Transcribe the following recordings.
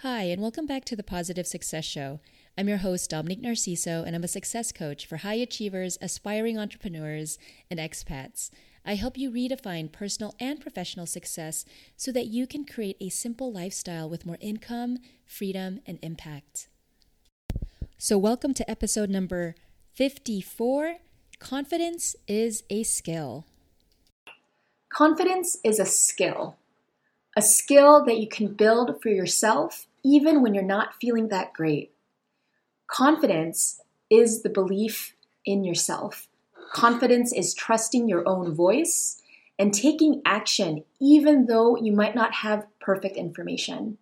Hi, and welcome back to the Positive Success Show. I'm your host, Dominique Narciso, and I'm a success coach for high achievers, aspiring entrepreneurs, and expats. I help you redefine personal and professional success so that you can create a simple lifestyle with more income, freedom, and impact. So, welcome to episode number 54 Confidence is a Skill. Confidence is a skill, a skill that you can build for yourself even when you're not feeling that great. Confidence is the belief in yourself. Confidence is trusting your own voice and taking action even though you might not have perfect information.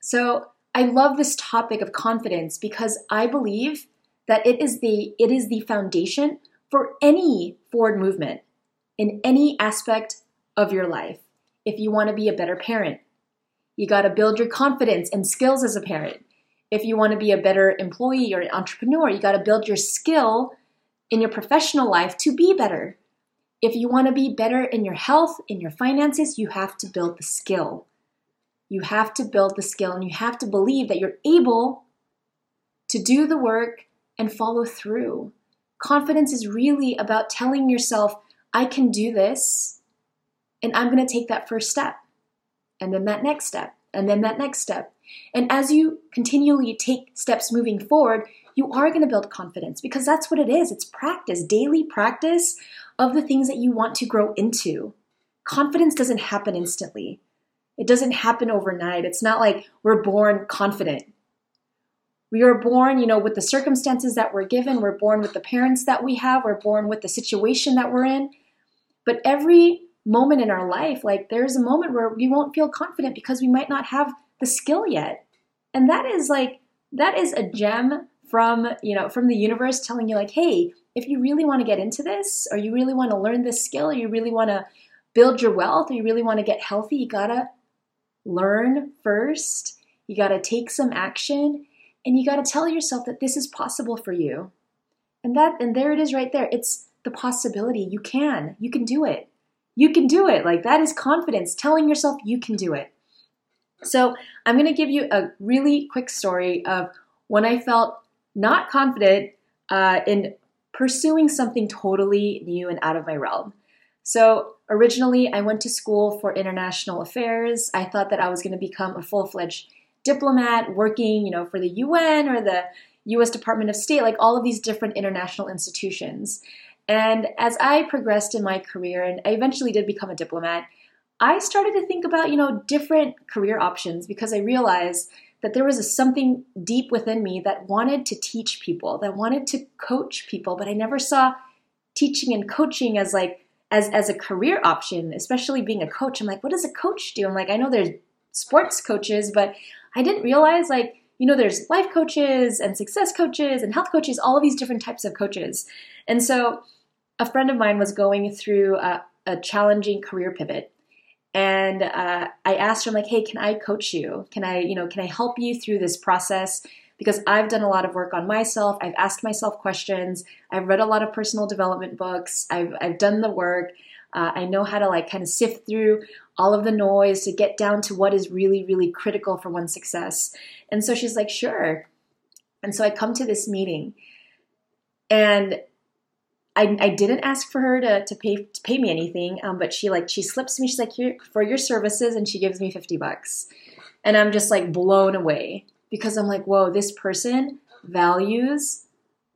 So, I love this topic of confidence because I believe that it is the it is the foundation for any forward movement in any aspect of your life. If you want to be a better parent, you got to build your confidence and skills as a parent. If you want to be a better employee or an entrepreneur, you got to build your skill in your professional life to be better. If you want to be better in your health, in your finances, you have to build the skill. You have to build the skill and you have to believe that you're able to do the work and follow through. Confidence is really about telling yourself, I can do this, and I'm going to take that first step, and then that next step, and then that next step. And as you continually take steps moving forward, you are going to build confidence because that's what it is. It's practice, daily practice of the things that you want to grow into. Confidence doesn't happen instantly. It doesn't happen overnight. It's not like we're born confident. We are born, you know, with the circumstances that we're given. We're born with the parents that we have. We're born with the situation that we're in. But every moment in our life, like there's a moment where we won't feel confident because we might not have the skill yet. And that is like, that is a gem from, you know, from the universe telling you like, hey, if you really want to get into this, or you really want to learn this skill, or you really want to build your wealth, or you really want to get healthy, you gotta learn first. You gotta take some action and you got to tell yourself that this is possible for you. And that and there it is right there. It's the possibility. You can. You can do it. You can do it. Like that is confidence, telling yourself you can do it. So, I'm going to give you a really quick story of when I felt not confident uh, in pursuing something totally new and out of my realm. So, originally, I went to school for international affairs. I thought that I was going to become a full fledged diplomat working, you know, for the UN or the US Department of State, like all of these different international institutions. And as I progressed in my career and I eventually did become a diplomat, I started to think about, you know, different career options because I realized that there was a, something deep within me that wanted to teach people, that wanted to coach people, but I never saw teaching and coaching as like as as a career option, especially being a coach. I'm like, what does a coach do? I'm like, I know there's sports coaches, but I didn't realize like, you know, there's life coaches and success coaches and health coaches, all of these different types of coaches. And so a friend of mine was going through a, a challenging career pivot. And uh, I asked her, I'm like, hey, can I coach you? Can I, you know, can I help you through this process? Because I've done a lot of work on myself. I've asked myself questions. I've read a lot of personal development books. I've, I've done the work. Uh, I know how to like kind of sift through all of the noise to get down to what is really, really critical for one's success. And so she's like, sure. And so I come to this meeting and I, I didn't ask for her to, to pay to pay me anything, um, but she like she slips me. She's like, Here for your services, and she gives me fifty bucks, and I'm just like blown away because I'm like, whoa, this person values,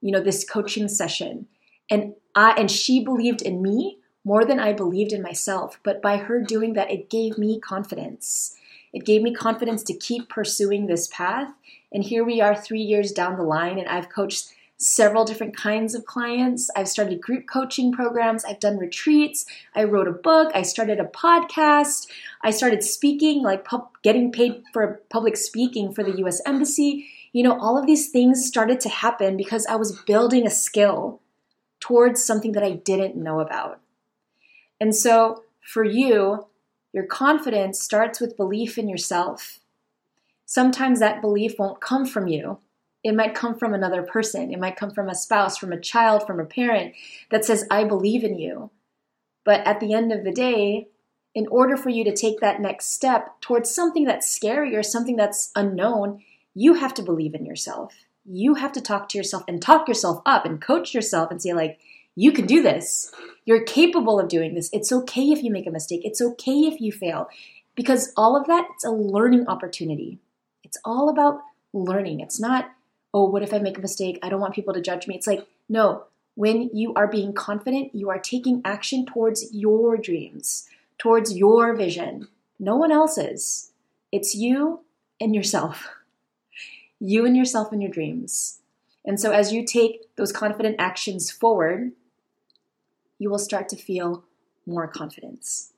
you know, this coaching session, and I and she believed in me more than I believed in myself. But by her doing that, it gave me confidence. It gave me confidence to keep pursuing this path. And here we are three years down the line, and I've coached several different kinds of clients. I've started group coaching programs. I've done retreats. I wrote a book. I started a podcast. I started speaking, like getting paid for public speaking for the US Embassy. You know, all of these things started to happen because I was building a skill towards something that I didn't know about. And so for you, your confidence starts with belief in yourself. Sometimes that belief won't come from you. It might come from another person. It might come from a spouse, from a child, from a parent that says, I believe in you. But at the end of the day, in order for you to take that next step towards something that's scary or something that's unknown, you have to believe in yourself. You have to talk to yourself and talk yourself up and coach yourself and say, like, you can do this. You're capable of doing this. It's okay if you make a mistake. It's okay if you fail. Because all of that, it's a learning opportunity. It's all about learning. It's not, oh, what if I make a mistake? I don't want people to judge me. It's like, no, when you are being confident, you are taking action towards your dreams, towards your vision, no one else's. It's you and yourself. You and yourself and your dreams. And so, as you take those confident actions forward, you will start to feel more confidence.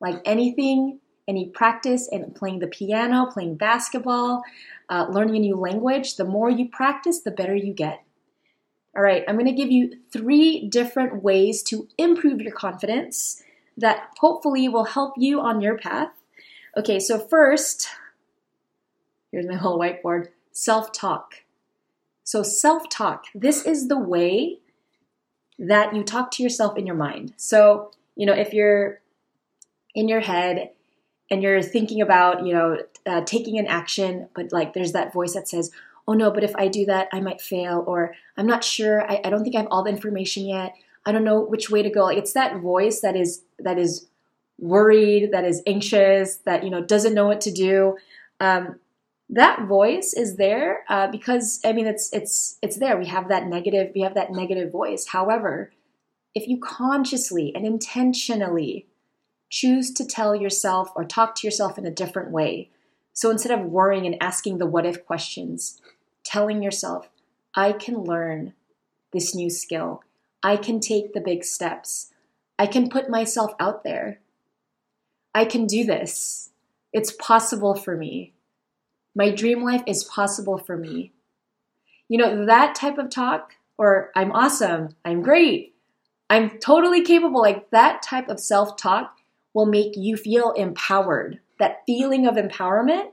Like anything, any practice and playing the piano, playing basketball, uh, learning a new language, the more you practice, the better you get. All right, I'm going to give you three different ways to improve your confidence that hopefully will help you on your path. Okay, so first, here's my whole whiteboard self talk. So, self talk, this is the way that you talk to yourself in your mind. So, you know, if you're in your head and you're thinking about, you know, uh, taking an action, but like there's that voice that says, oh no, but if I do that, I might fail, or I'm not sure, I, I don't think I have all the information yet. I don't know which way to go. Like it's that voice that is that is worried, that is anxious, that you know doesn't know what to do. Um, that voice is there uh, because I mean it's it's it's there. We have that negative we have that negative voice. However, if you consciously and intentionally choose to tell yourself or talk to yourself in a different way, so instead of worrying and asking the what if questions, telling yourself, I can learn this new skill. I can take the big steps. I can put myself out there. I can do this. It's possible for me. My dream life is possible for me. You know, that type of talk, or I'm awesome, I'm great, I'm totally capable, like that type of self talk will make you feel empowered. That feeling of empowerment,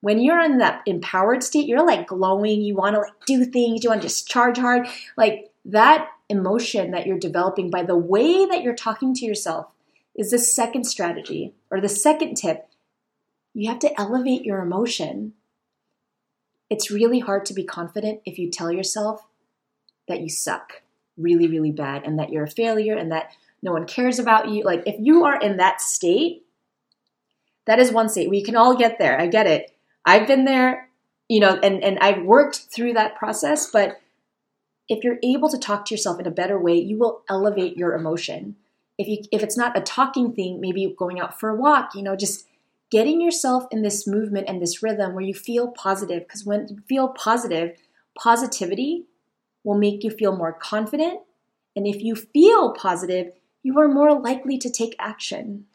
when you're in that empowered state, you're like glowing, you want to like do things, you want to just charge hard. Like that emotion that you're developing by the way that you're talking to yourself is the second strategy or the second tip you have to elevate your emotion. It's really hard to be confident if you tell yourself that you suck really, really bad and that you're a failure and that no one cares about you. Like, if you are in that state, that is one state. We can all get there. I get it. I've been there, you know, and, and I've worked through that process. But if you're able to talk to yourself in a better way, you will elevate your emotion. If you if it's not a talking thing, maybe going out for a walk, you know, just getting yourself in this movement and this rhythm where you feel positive. Because when you feel positive, positivity will make you feel more confident. And if you feel positive, you are more likely to take action.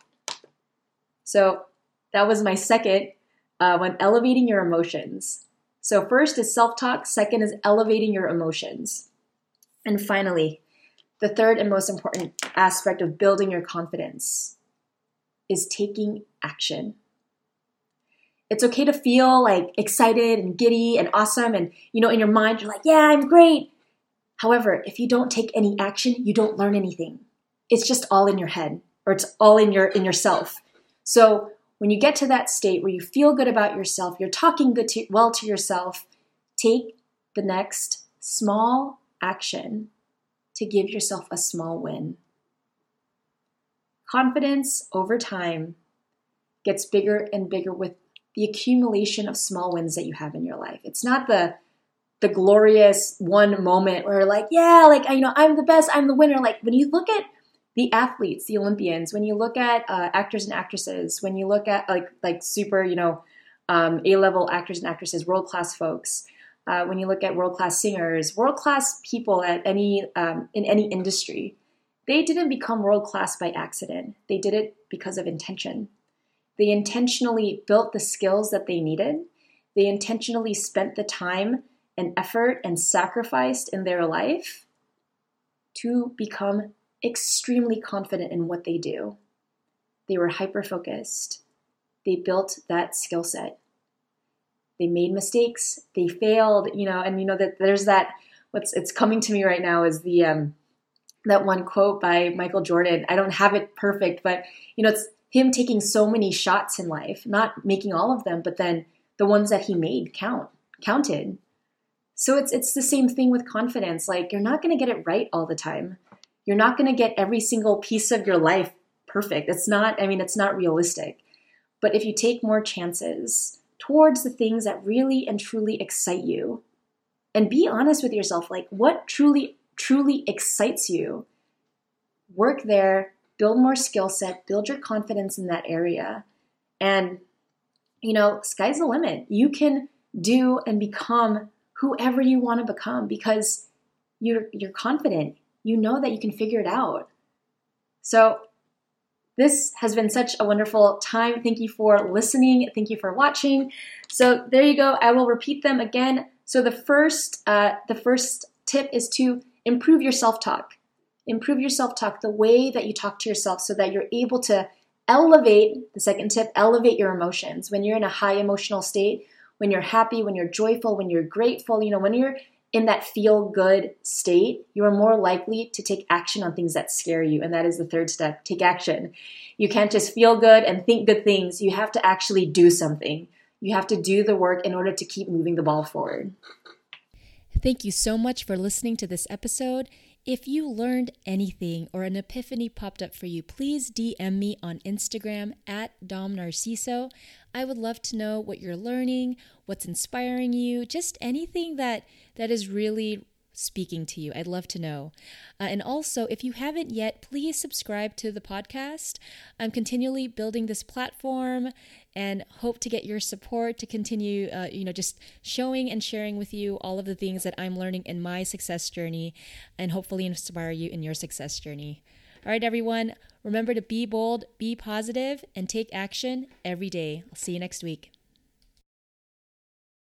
So that was my second uh, when elevating your emotions. So, first is self talk, second is elevating your emotions. And finally, the third and most important aspect of building your confidence is taking action it's okay to feel like excited and giddy and awesome and you know in your mind you're like yeah i'm great however if you don't take any action you don't learn anything it's just all in your head or it's all in your in yourself so when you get to that state where you feel good about yourself you're talking good to, well to yourself take the next small action to give yourself a small win confidence over time gets bigger and bigger with the accumulation of small wins that you have in your life. It's not the the glorious one moment where like, yeah, like you know, I'm the best, I'm the winner. Like when you look at the athletes, the Olympians, when you look at uh, actors and actresses, when you look at like like super, you know, um, A level actors and actresses, world class folks. Uh, when you look at world class singers, world class people at any um, in any industry, they didn't become world class by accident. They did it because of intention. They intentionally built the skills that they needed. They intentionally spent the time and effort and sacrificed in their life to become extremely confident in what they do. They were hyper focused. They built that skill set. They made mistakes. They failed, you know, and you know that there's that what's it's coming to me right now is the um that one quote by Michael Jordan. I don't have it perfect, but you know, it's him taking so many shots in life, not making all of them, but then the ones that he made count, counted. So it's it's the same thing with confidence. Like you're not going to get it right all the time. You're not going to get every single piece of your life perfect. It's not I mean it's not realistic. But if you take more chances towards the things that really and truly excite you and be honest with yourself like what truly truly excites you work there build more skill set build your confidence in that area and you know sky's the limit you can do and become whoever you want to become because you're you're confident you know that you can figure it out so this has been such a wonderful time. Thank you for listening. Thank you for watching. So there you go. I will repeat them again. So the first, uh, the first tip is to improve your self-talk. Improve your self-talk, the way that you talk to yourself, so that you're able to elevate. The second tip: elevate your emotions. When you're in a high emotional state, when you're happy, when you're joyful, when you're grateful, you know, when you're in that feel good state, you are more likely to take action on things that scare you. And that is the third step take action. You can't just feel good and think good things. You have to actually do something. You have to do the work in order to keep moving the ball forward. Thank you so much for listening to this episode. If you learned anything or an epiphany popped up for you, please DM me on Instagram at Dom Narciso. I would love to know what you're learning, what's inspiring you, just anything that that is really speaking to you. I'd love to know. Uh, and also, if you haven't yet, please subscribe to the podcast. I'm continually building this platform and hope to get your support to continue, uh, you know, just showing and sharing with you all of the things that I'm learning in my success journey and hopefully inspire you in your success journey. All right, everyone, remember to be bold, be positive, and take action every day. I'll see you next week.